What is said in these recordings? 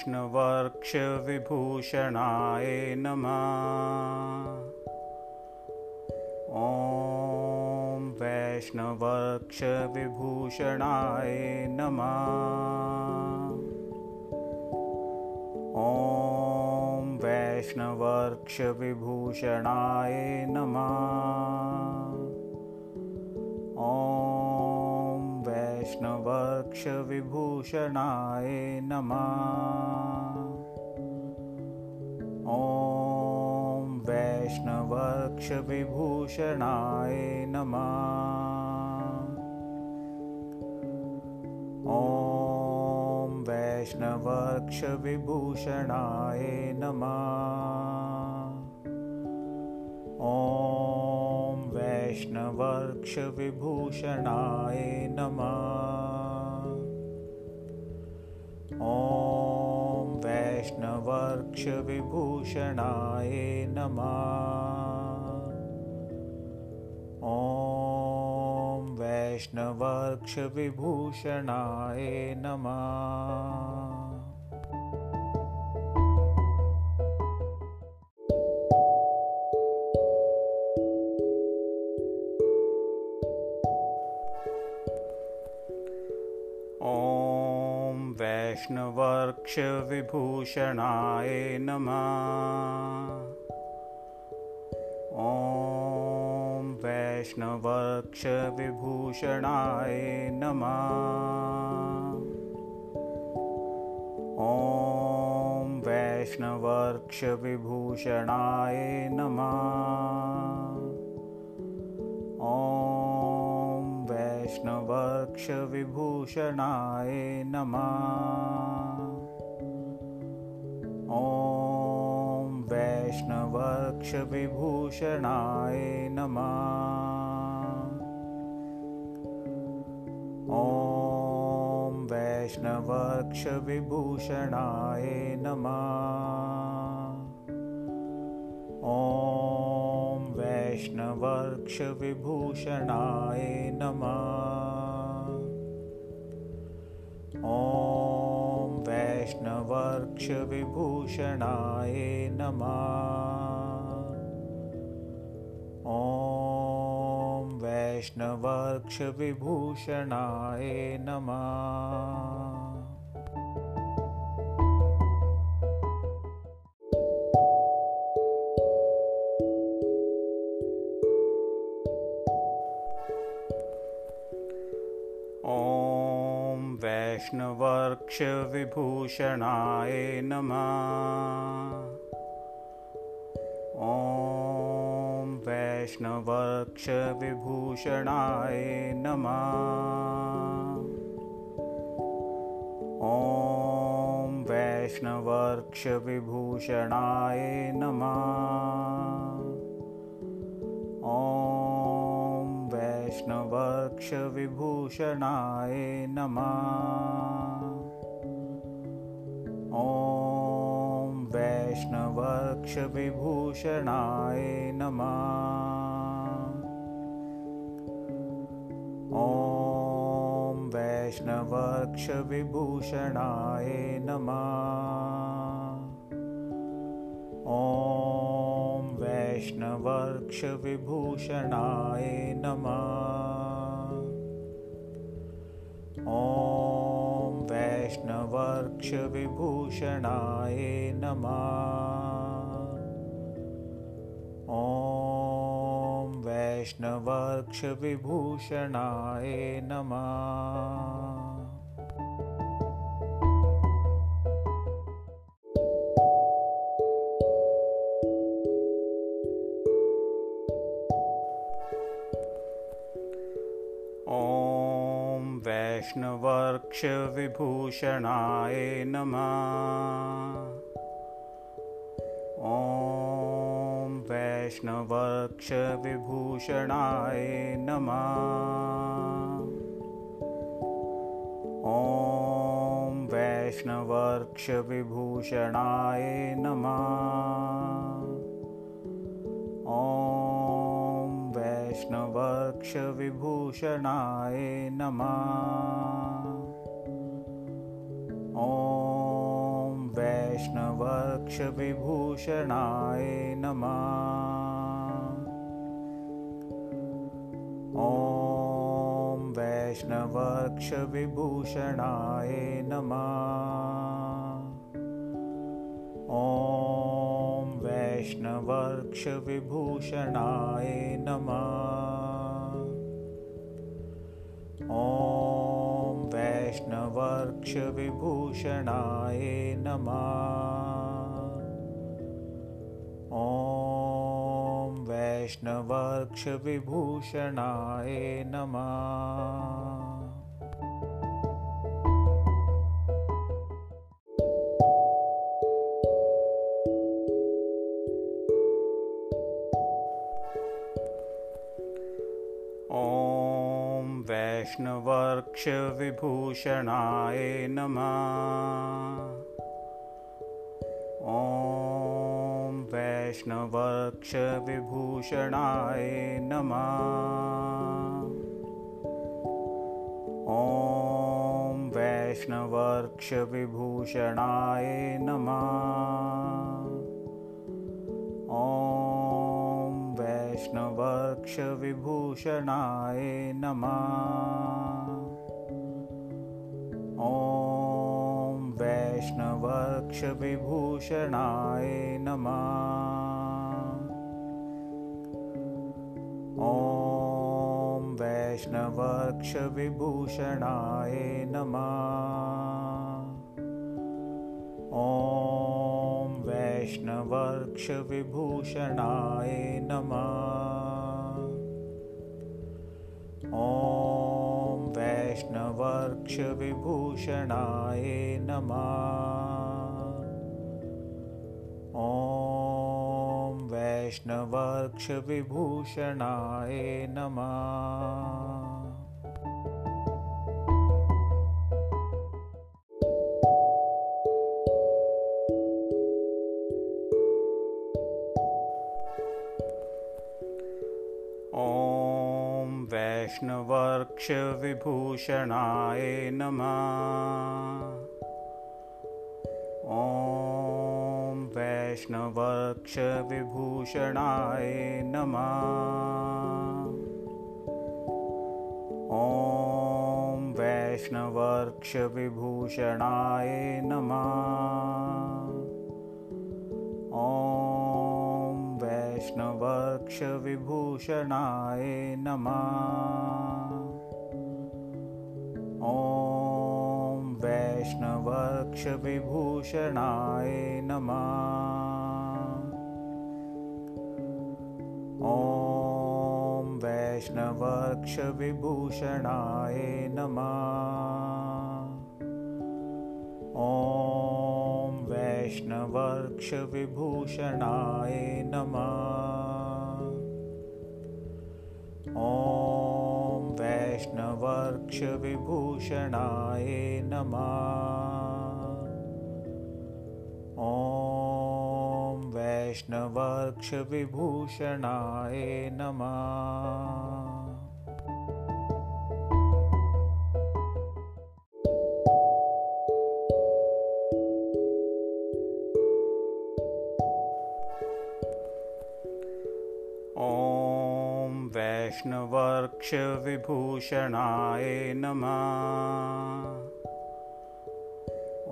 वैष्णवर्क्षविभूषणाय नमः। ॐ वैष्णवर्क्षविभूषणाय नमः। ॐ वैष्णवर्क्षविभूषणाय नमः वैष्णवर्क्षविभूषणाय नमः। ॐ वैष्णवर्क्षविभूषणाय नमः। ॐ वैष्णवर्क्षविभूषणाय नमः। ॐ वैष्णवर्क्षविभूषणाय नमः वैष्णवर्क्षविभूषणाय नमः। ॐ वैष्णवर्क्षविभूषणाय नमः वैष्णवर्क्षविभूषणाय नमः। ॐ वैष्णवर्क्षविभूषणाय नमः। ॐ वैष्णवर्क्षविभूषणाय नमः। ॐ वैष्णवर्क्षविभूषणाय नमः। ॐ वैष्णवर्क्षविभूषणाय नमः। ॐ वैष्णवर्क्षविभूषणाय नमः। ॐ वैष्णवर्क्षविभूषणाय नमः। ॐ वैष्णवर्क्षविभूषणाय नमः। ॐ वैष्णवर्क्षविभूषणाय नमः वैष्णवर्क्षविभूषणाय नमः। ॐ वैष्णवर्क्षविभूषणाय नमः। ॐ वैष्णवर्क्षविभूषणाय नमः। ॐ वैष्णवर्क्षविभूषणाय नमः ॐ वैष्णवर्क्षविभूषणाय नमः। ॐ वैष्णवर्क्षविभूषणाय नमः। ॐ वैष्णवर्क्षविभूषणाय नमः। ॐ वैष्णवर्क्षविभूषणाय नमः। ॐ वैष्णवर्क्षविभूषणाय नमः वैष्णवर्क्षविभूषणाय नमः। ॐ वैष्णवर्क्षविभूषणाय नमः। ॐ वैष्णवर्क्षविभूषणाय नमः वैष्णवर्क्षविभूषणाय नमः। ॐ वैष्णवक्षविभूषणाय नमः। ॐ वैष्णवक्षविभूषणाय नमः। ॐ वैष्णवक्षविभूषणाय नमः। ॐ वैष्णवक्षविभूषणाय नमः। ॐ वैष्णवक्षविभूषणाय नमः वैष्णवक्षविभूषणाय नमः। ॐ वैष्णवक्षविभूषणाय नमः। ॐ वैष्णवक्षविभूषणाय नमः। ॐ वैष्णवक्षविभूषणाय नमः। ॐ वैष्णवक्षविभूषणाय नमः। ॐ वैष्णवक्षविभूषणाय नमः। ॐ वैष्णवक्षविभूषणाय नमः। ॐ वैष्णवक्षविभूषणाय नमः। ॐ वैष्णवक्षविभूषणाय नमः वैष्णवक्षविभूषणाय नमः। ॐ वैष्णवक्षविभूषणाय नमः। ॐ वैष्णवक्षविभूषणाय नमः। ॐ वैष्णवक्षविभूषणाय नमः। ॐ वैष्णवक्षविभूषणाय नमः। ॐ वैष्णवक्षविभूषणाय नमः। ॐ वैष्णवक्षविभूषणाय नमः। ॐ वैष्णवक्षविभूषणाय नमः। ॐ वैष्णवक्षविभूषणाय नमः वैष्णवक्षविभूषणाय नमः।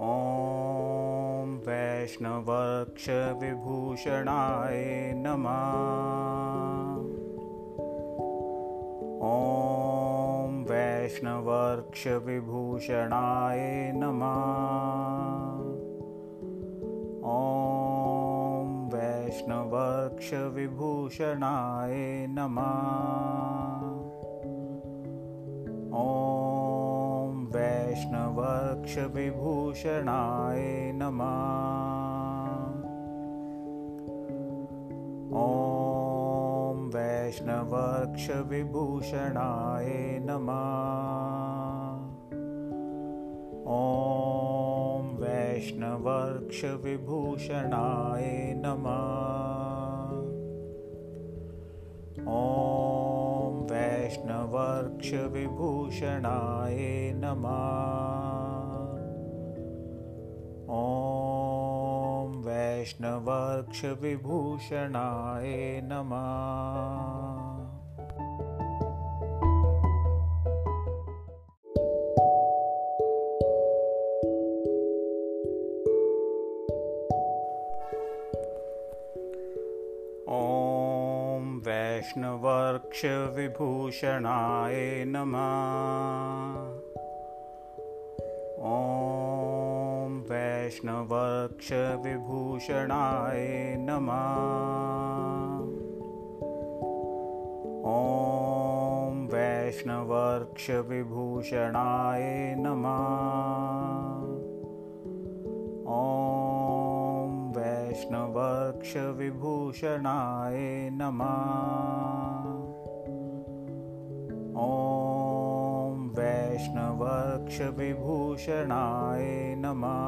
ॐ वैष्णवक्षविभूषणाय नमः। ॐ वैष्णवक्षविभूषणाय नमः वैष्णवक्षविभूषणाय नमः। ॐ वैष्णवक्षविभूषणाय नमः। ॐ वैष्णवक्षविभूषणाय नमः। ॐ वैष्णवक्षविभूषणाय नमः। ॐ वैष्णवक्षविभूषणाय नमः। ॐ वैष्णवर्क्षविभूषणाय नमः वैष्णवर्क्षविभूषणाय नमः। ॐ वैष्णवर्क्षविभूषणाय नमः। ॐ वैष्णवर्क्षविभूषणाय नमः। ॐ वैष्णवर्क्षविभूषणाय नमः ॐ वैष्णवर्क्षविभूषणाय नमः।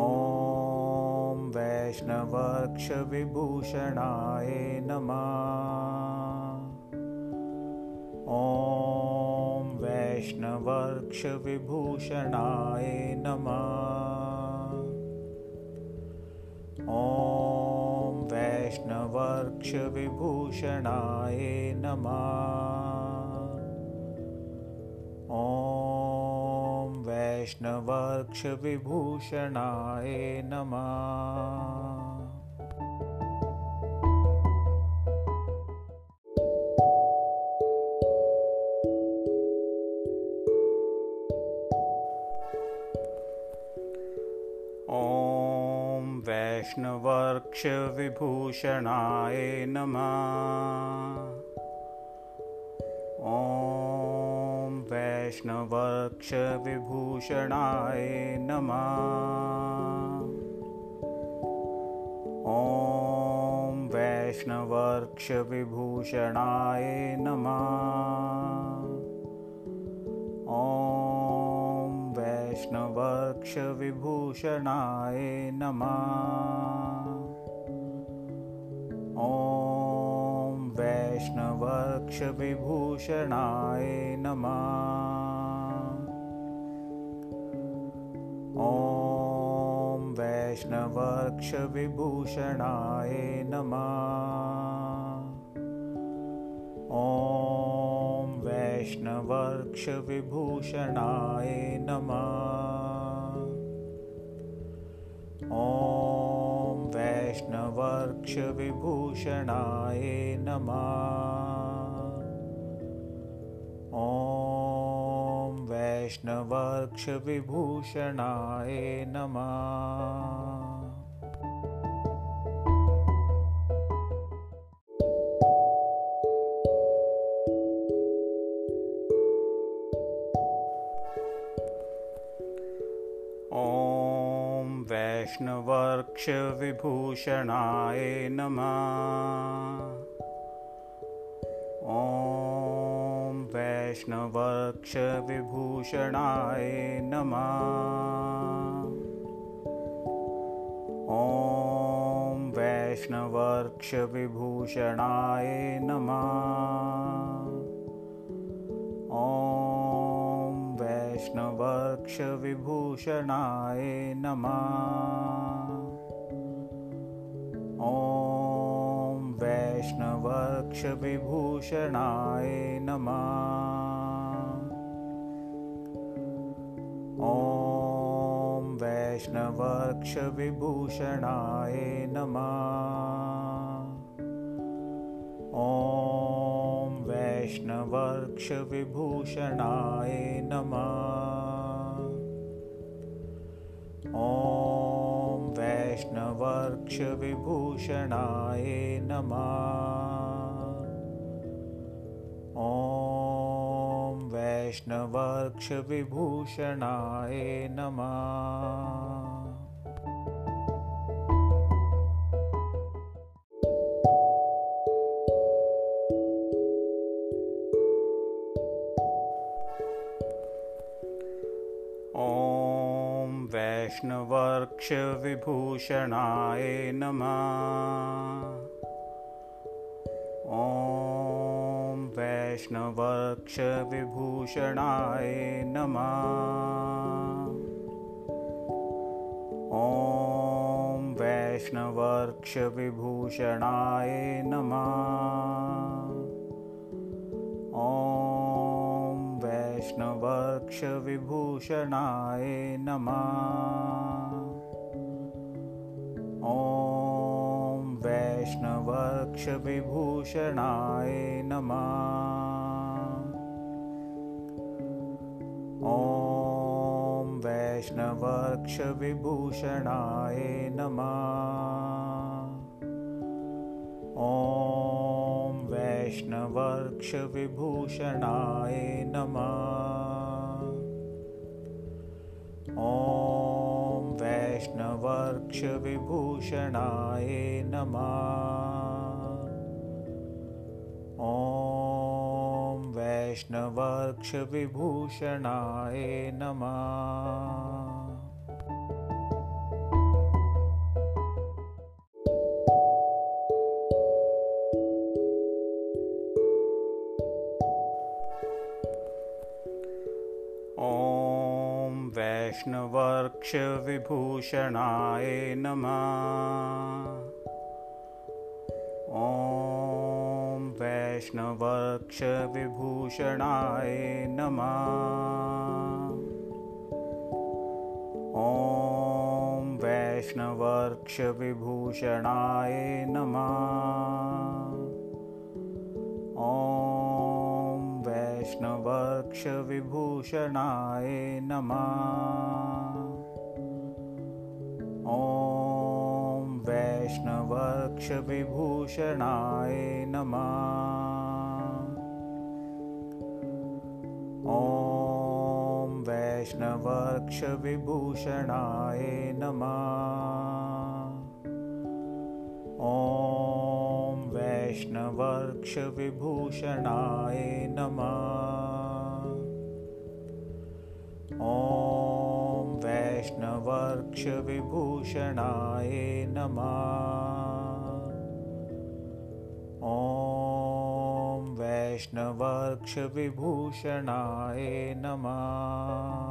ॐ वैष्णवर्क्षविभूषणाय नमः। ॐ वैष्णवर्क्षविभूषणाय नमः। ॐ वैष्णवर्क्षविभूषणाय नमः। ॐ वैष्णवर्क्षविभूषणाय नमः वैष्णवर्क्षविभूषणाय नमः। ॐ वैष्णवर्क्षविभूषणाय नमः। ॐ वैष्णवर्क्षविभूषणाय नमः। ॐ वैष्णवर्क्षविभूषणाय नमः। ॐ वैष्णवर्क्षविभूषणाय नमः। ॐ वैष्णवर्क्षविभूषणाय नमः। ॐ वैष्णवर्क्षविभूषणाय नमः। ॐ वैष्णवर्क्षविभूषणाय नमः। ॐ वैष्णवर्क्षविभूषणाय नमः वैष्णवर्क्षविभूषणाय नमः। ॐ वैष्णवर्क्षविभूषणाय नमः। ॐ वैष्णवर्क्षविभूषणाय नमः वैष्णवर्क्षविभूषणाय नमः। ॐ वैष्णवर्क्षविभूषणाय नमः। ॐ वैष्णवर्क्षविभूषणाय नमः। ॐ वैष्णवर्क्षविभूषणाय नमः। ॐ वैष्णवर्क्षविभूषणाय नमः। ॐ वैष्णवर्क्षविभूषणाय नमः वैष्णवर्क्षविभूषणाय नमः। ॐ वैष्णवर्क्षविभूषणाय नमः। ॐ वैष्णवर्क्षविभूषणाय नमः। ॐ वैष्णवर्क्षविभूषणाय नमः। ॐ वैष्णवर्क्षविभूषणाय नमः। ॐ वैष्णवर्क्षविभूषणाय नमः। ॐ वैष्णवर्क्षविभूषणाय नमः। ॐ वैष्णवर्क्षविभूषणाय नमः। ॐ वैष्णवर्क्षविभूषणाय नमः वैष्णवर्क्षविभूषणाय नमः। ॐ वैष्णवर्क्षविभूषणाय नमः। ॐ वैष्णवर्क्षविभूषणाय नमः। ॐ वैष्णवर्क्षविभूषणाय नमः ॐ वैष्णवर्क्षविभूषणाय नमः। ॐ वैष्णवर्क्षविभूषणाय नमः। ॐ वैष्णवर्क्षविभूषणाय नमः। ॐ वैष्णवर्क्षविभूषणाय नमः। ॐ वैष्णवर्क्षविभूषणाय नमः